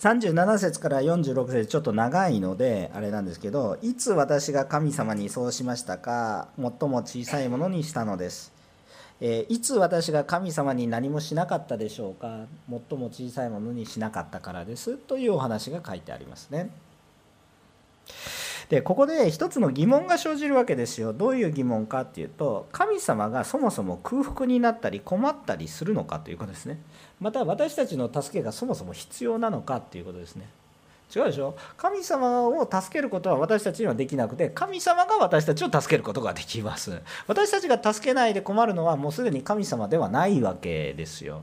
37節から46節ちょっと長いのであれなんですけどいつ私が神様にそうしましたか最も小さいものにしたのです。えいつ私が神様に何もしなかったでしょうか最も小さいものにしなかったからですというお話が書いてありますね。でここで一つの疑問が生じるわけですよ。どういう疑問かっていうと神様がそもそも空腹になったり困ったりするのかということですね。また私たちの助けがそもそも必要なのかっていうことですね。違うでしょ？神様を助けることは私たちにはできなくて神様が私たちを助けることができます。私たちが助けないで困るのはもうすでに神様ではないわけですよ。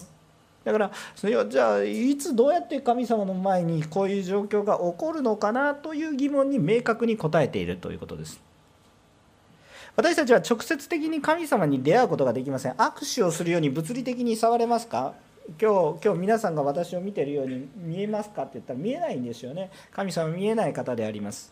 だからそれじゃあいつどうやって神様の前にこういう状況が起こるのかなという疑問に明確に答えているということです。私たちは直接的に神様に出会うことができません。握手をするように物理的に触れますか？今日今日皆さんが私を見てるように見えますか？って言ったら見えないんですよね。神様見えない方であります。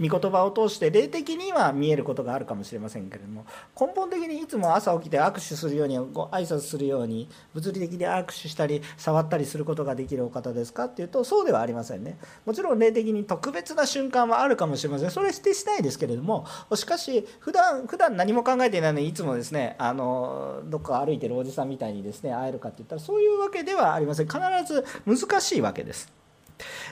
御言葉を通して霊的には見えることがあるかもしれませんけれども根本的にいつも朝起きて握手するようにご挨拶するように物理的に握手したり触ったりすることができるお方ですかっていうとそうではありませんね。もちろん霊的に特別な瞬間はあるかもしれません。それは否定しないですけれどもしかし普段普段何も考えていないのにいつもですねあのどっか歩いてるおじさんみたいにですね会えるかって言ったらそういうわけではありません。必ず難しいわけです。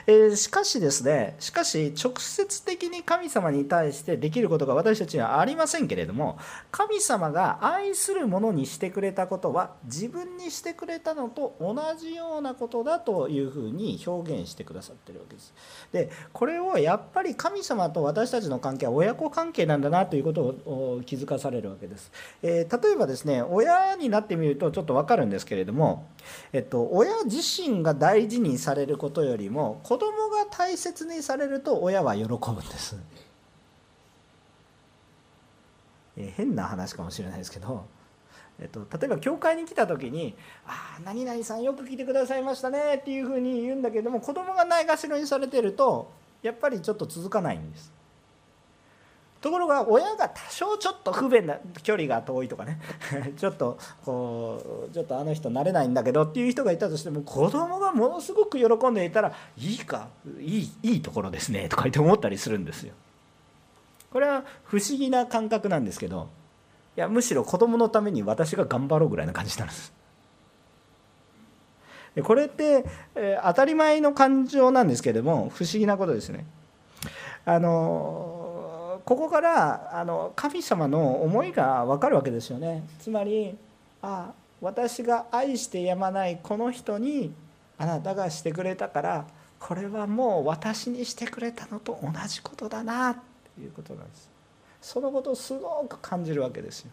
えー、しかしですねしかし直接的に神様に対してできることが私たちにはありませんけれども神様が愛する者にしてくれたことは自分にしてくれたのと同じようなことだというふうに表現してくださってるわけです。でこれをやっぱり神様と私たちの関係は親子関係なんだなということを気づかされるわけです。えー、例えばですね親になってみるとちょっと分かるんですけれども、えっと、親自身が大事にされることよりも子供が大切にされると親は喜ぶんです。え変な話かもしれないですけど、えっと、例えば教会に来た時に「ああ何々さんよく来てくださいましたね」っていうふうに言うんだけども子供がないがしろにされてるとやっぱりちょっと続かないんです。ところが親が多少ちょっと不便な距離が遠いとかね [laughs] ちょっとこうちょっとあの人慣れないんだけどっていう人がいたとしても子供がものすごく喜んでいたらいいかいいいいところですねとか言って思ったりするんですよ。これは不思議な感覚なんですけどいやむしろ子供のために私が頑張ろうぐらいな感じなんです。これって、えー、当たり前の感情なんですけども不思議なことですね。あのここからあの神様の思いが分かるわけですよね。つまりあ私が愛してやまないこの人にあなたがしてくれたからこれはもう私にしてくれたのと同じことだなっていうことなんです。そのことをすごく感じるわけですよ。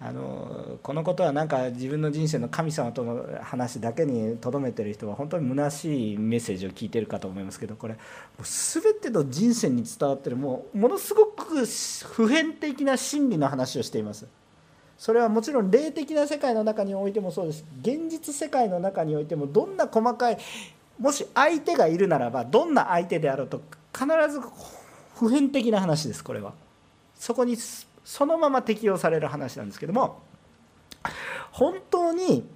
あのこのことはなんか自分の人生の神様との話だけにとどめてる人は本当に虚しいメッセージを聞いてるかと思いますけどこれもう全ての人生に伝わってるもうものすごく普遍的な真理の話をしています。それはもちろん霊的な世界の中においてもそうです。現実世界の中においてもどんな細かいもし相手がいるならばどんな相手であろうと必ず普遍的な話ですこれは。そこにそのまま適用される話なんですけども本当に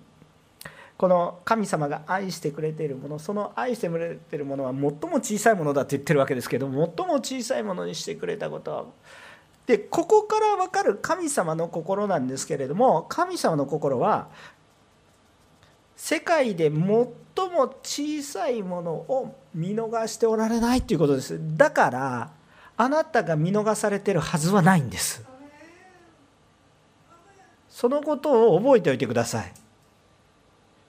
この神様が愛してくれているものその愛してくれているものは最も小さいものだと言ってるわけですけど最も小さいものにしてくれたこと。はでここから分かる神様の心なんですけれども神様の心は世界で最も小さいものを見逃しておられないということです。だからあなたが見逃されてるはずはないんです。そのことを覚えておいてください。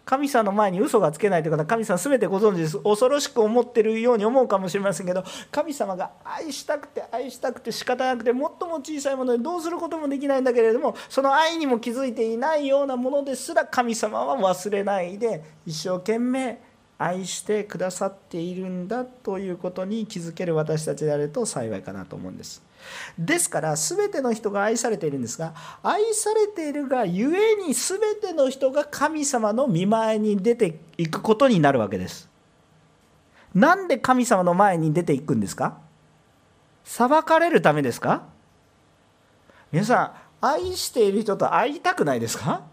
神様の前に嘘がつけないという方は神様全てご存知です。恐ろしく思ってるように思うかもしれませんけど神様が愛したくて愛したくて仕方なくて最も小さいものでどうすることもできないんだけれどもその愛にも気づいていないようなものですら神様は忘れないで一生懸命愛してくださっているんだということに気づける私たちであると幸いかなと思うんです。ですから全ての人が愛されているんですが愛されているがゆえに全ての人が神様の見前に出ていくことになるわけです。なんで神様の前に出ていくんですか？裁かれるためですか？皆さん愛している人と会いたくないですか？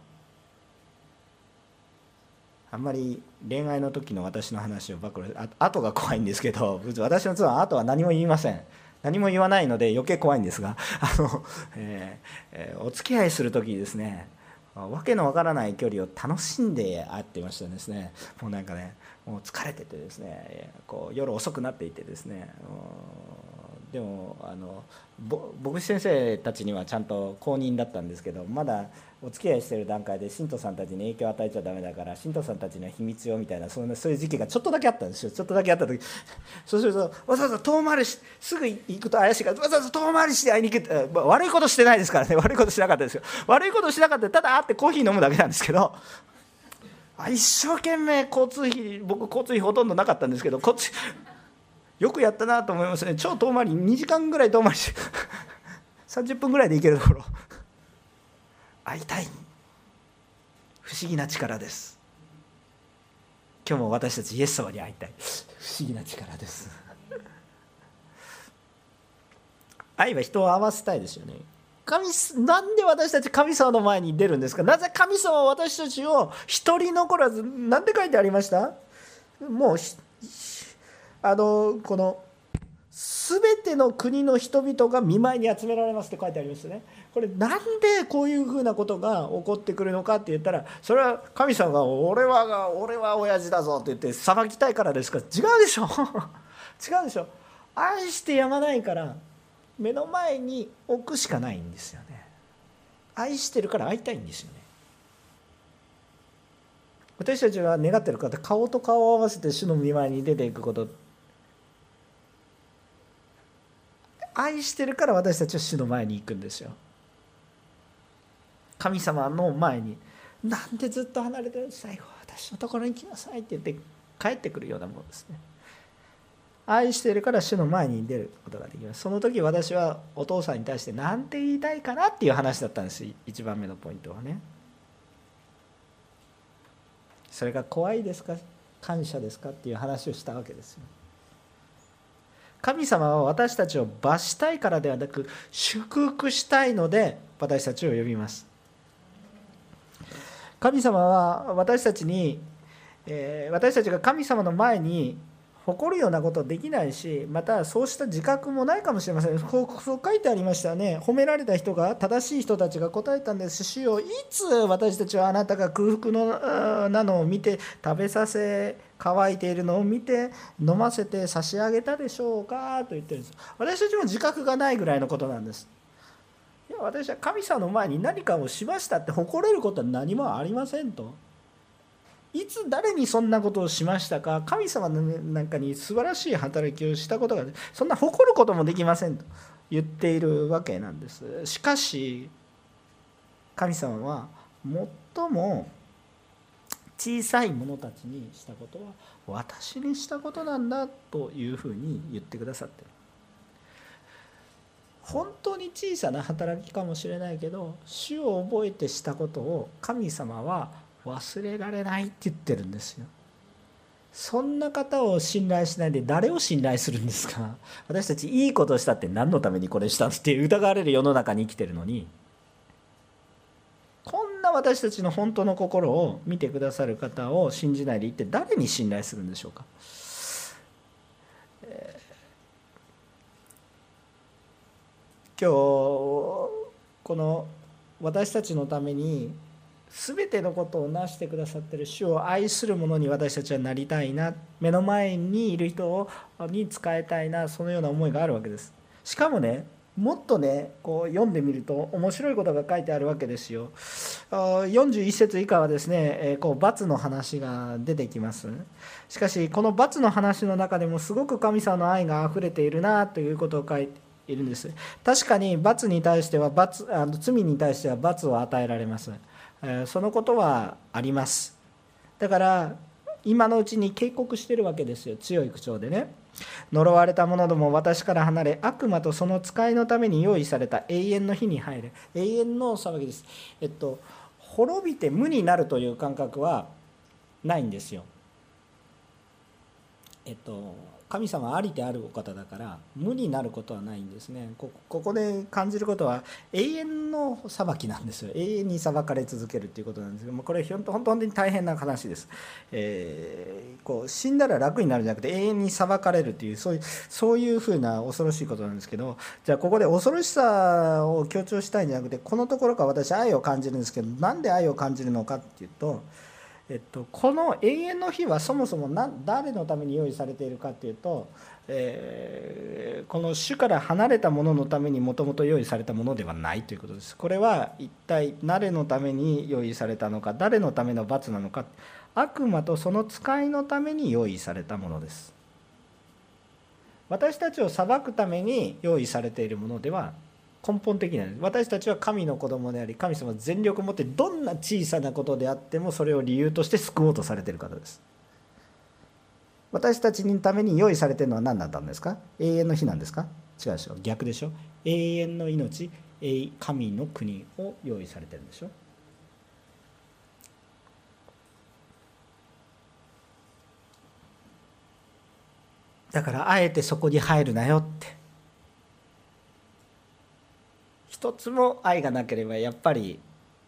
あんまり恋愛の時の私の話を暴露あ後が怖いんですけど [laughs] 私の妻は後は何も言いません。何も言わないので余計怖いんですが [laughs] あの、えーえー、お付き合いする時にですねわけのわからない距離を楽しんで会ってましたですね。もうなんかねもう疲れててですねこう夜遅くなっていてですねでもあの牧師先生たちにはちゃんと公認だったんですけどまだお付き合いしてる段階で信徒さんたちに影響を与えちゃだめだから信徒さんたちには秘密よみたいなそんそういう時期がちょっとだけあったんですよ。ちょっとだけあった時 [laughs] そうするとわざわざ遠回りしすぐ行くと怪しいからわざわざ遠回りして会いに行く、まあ、悪いことしてないですからね。[laughs] 悪いことしなかったですよ。悪いことしなかったただ会ってコーヒー飲むだけなんですけど一生懸命交通費僕交通費ほとんどなかったんですけどこっちよくやったなと思いますね。超遠回り2時間ぐらい遠回りし [laughs] て30分ぐらいで行けるところ。会いたい。不思議な力です。今日も私たちイエス様に会いたい。不思議な力です。愛は人を合わせたいですよね。神なんで私たち神様の前に出るんですか？なぜ神様は私たちを一人残らず何て書いてありました？もうあのこの全ての国の人々が見舞いに集められますって書いてありますね。これなんでこういうふうなことが起こってくるのかって言ったらそれは神様が「俺は俺は親父だぞ」って言って裁きたいからですか。違うでしょ。[laughs] 違うでしょ。愛してやまないから目の前に置くしかないんですよね。愛してるから会いたいんですよね。私たちが願ってる方顔と顔を合わせて主の見舞いに出ていくこと。愛してるから私たちは主の前に行くんですよ。神様の前に。なんでずっと離れてる最後私のところに来なさいって言って帰ってくるようなものですね。愛してるから主の前に出ることができます。その時私はお父さんに対して何て言いたいかなっていう話だったんです一番目のポイントはね。それが怖いですか？感謝ですか？っていう話をしたわけですよ。神様は私たちを罰したいからではなく祝福したいので私たちを呼びます。神様は私たちに、えー、私たちが神様の前に誇るようなことできないしまたそうした自覚もないかもしれません。そう書いてありましたね。褒められた人が正しい人たちが答えたんです。主よいつ私たちはあなたが空腹のなのを見て食べさせ乾いているのを見て飲ませて差し上げたでしょうか？と言ってるんです。私たちも自覚がないぐらいのことなんです。いや私は神様の前に何かをしましたって誇れることは何もありませんと。いつ誰にそんなことをしましたか？神様のなんかに素晴らしい働きをしたことがそんな誇ることもできませんと。言っているわけなんです。しかし神様は最も小さい者たちにしたことは私にしたことなんだというふうに言ってくださってる。本当に小さな働きかもしれないけど主を覚えてしたことを神様は忘れられないって言ってるんですよ。そんな方を信頼しないで誰を信頼するんですか？私たちいいことしたって何のためにこれしたって疑われる世の中に生きてるのにな私たちの本当の心を見てくださる方を信じないで一体誰に信頼するんでしょうか、え、今日この私たちのために全てのことを成してくださってる主を愛する者に私たちはなりたいな目の前にいる人に仕えたいなそのような思いがあるわけです。しかもねもっとねこう読んでみると面白いことが書いてあるわけですよ。41節以下はですねえこう罰の話が出てきます。しかしこの罰の話の中でもすごく神様の愛があふれているなということを書いているんです。確かに罰に対しては罰あの罪に対しては罰を与えられます。えそのことはあります。だから今のうちに警告してるわけですよ。強い口調でね。呪われた者ども私から離れ悪魔とその使いのために用意された永遠の日に入る永遠の騒ぎです。えっと滅びて無になるという感覚はないんですよ。えっと神様ありであるお方だから無になることはないんですね。ここで感じることは永遠の裁きなんですよ。永遠に裁かれ続けるっていうことなんですけどもこれ本当本当に大変な話です、えー、こう死んだら楽になるんじゃなくて永遠に裁かれるっていうそういうそういうふうな恐ろしいことなんですけどじゃあここで恐ろしさを強調したいんじゃなくてこのところから私愛を感じるんですけどなんで愛を感じるのかっていうとえっと、この永遠の日はそもそも誰のために用意されているかっていうと、えー、この主から離れたもののためにもともと用意されたものではないということです。これは一体誰のために用意されたのか誰のための罰なのか悪魔とその使いのために用意されたものです。私たちを裁くために用意されているものでは根本的な私たちは神の子供であり神様全力を持ってどんな小さなことであってもそれを理由として救おうとされている方です。私たちのために用意されているのは何だったんですか？永遠の日なんですか？違うでしょ。逆でしょ。永遠の命神の国を用意されてるんでしょ。だからあえてそこに入るなよって。一つも愛がなければやっぱり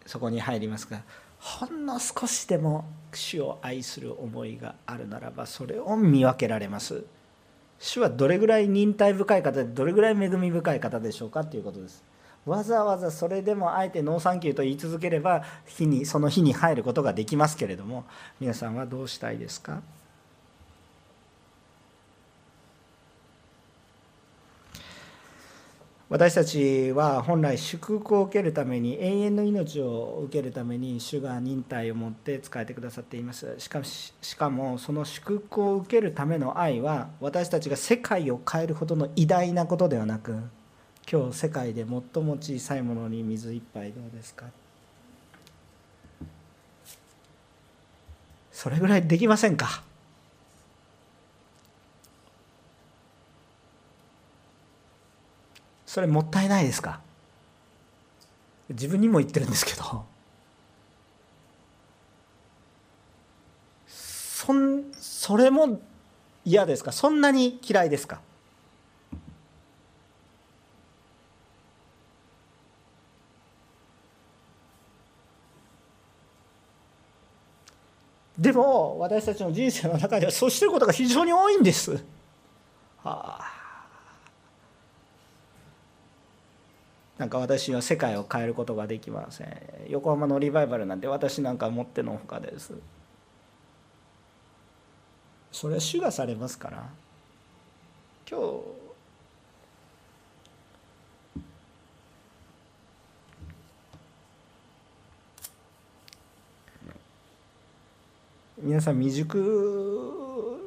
そこに入りますがほんの少しでも主を愛する思いがあるならばそれを見分けられます。主はどれぐらい忍耐深い方でどれぐらい恵み深い方でしょうかということです。わざわざそれでもあえてノーサンキューと言い続ければ火にその火に入ることができますけれども皆さんはどうしたいですか？私たちは本来祝福を受けるために永遠の命を受けるために主が忍耐を持って使えてくださっています。しかししかもその祝福を受けるための愛は私たちが世界を変えるほどの偉大なことではなく今日世界で最も小さいものに水一杯どうですか。それぐらいできませんか。それもったいないですか？自分にも言ってるんですけど。そんそれも嫌ですか？そんなに嫌いですか？でも私たちの人生の中ではそうしてることが非常に多いんです。はあ。なんか私は世界を変えることができません。横浜のリバイバルなんて私なんか持ってのほかです。それは主がされますから。今日皆さん未熟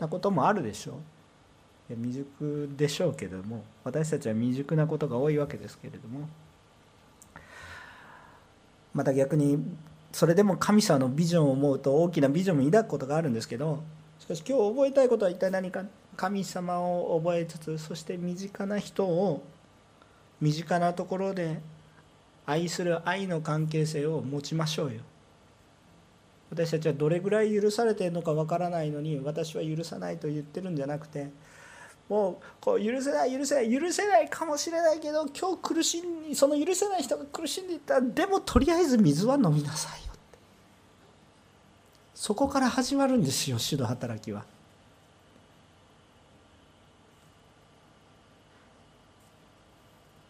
なこともあるでしょう。未熟でしょうけども私たちは未熟なことが多いわけですけれどもまた逆にそれでも神様のビジョンを思うと大きなビジョンも抱くことがあるんですけどしかし今日覚えたいことは一体何か神様を覚えつつそして身近な人を身近なところで愛する愛の関係性を持ちましょうよ。私たちはどれぐらい許されているのかわからないのに私は許さないと言ってるんじゃなくてもうこう許せない許せない許せないかもしれないけど今日苦しんその許せない人が苦しんでいたらでもとりあえず水は飲みなさいよってそこから始まるんですよ主の働きは。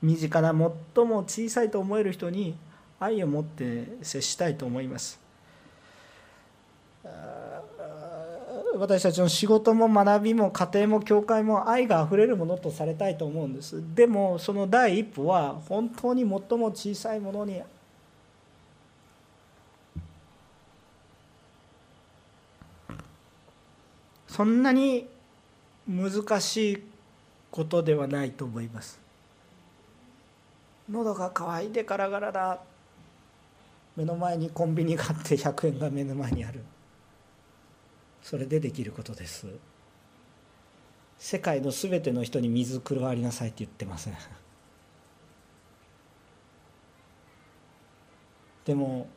身近な最も小さいと思える人に愛を持って接したいと思います。私たちの仕事も学びも家庭も教会も愛があふれるものとされたいと思うんです。でもその第一歩は本当に最も小さいものにそんなに難しいことではないと思います。喉が渇いてガラガラだ。目の前にコンビニがあって100円が目の前にある。それでできることです。世界の全ての人に水加わりなさいって言ってません。[laughs] でも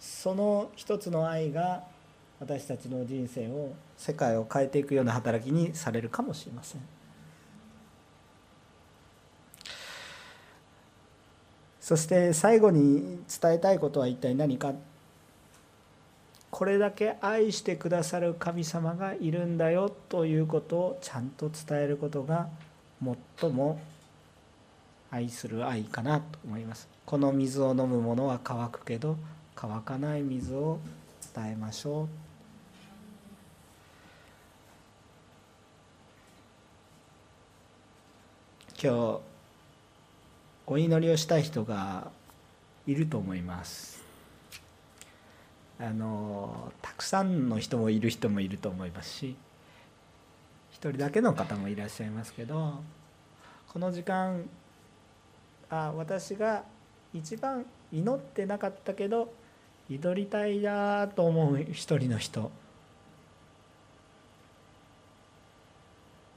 その一つの愛が私たちの人生を世界を変えていくような働きにされるかもしれません。そして最後に伝えたいことは一体何か。これだけ愛してくださる神様がいるんだよということをちゃんと伝えることが最も愛する愛かなと思います。この水を飲む者は乾くけど乾かない水を伝えましょう。今日お祈りをしたい人がいると思います。あのたくさんの人もいる人もいると思いますし一人だけの方もいらっしゃいますけどこの時間あ私が一番祈ってなかったけど祈りたいなと思う一人の人。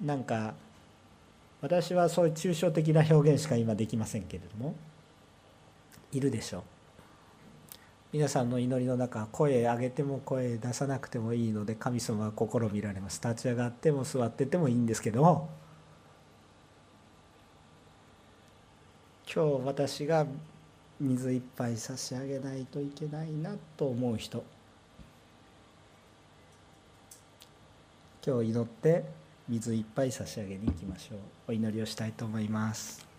なんか私はそういう抽象的な表現しか今できませんけれどもいるでしょう。皆さんの祈りの中声上げても声出さなくてもいいので神様は心見られます。立ち上がっても座っててもいいんですけども。今日私が水一杯差し上げないといけないなと思う人。今日祈って水いっぱい差し上げに行きましょう。お祈りをしたいと思います。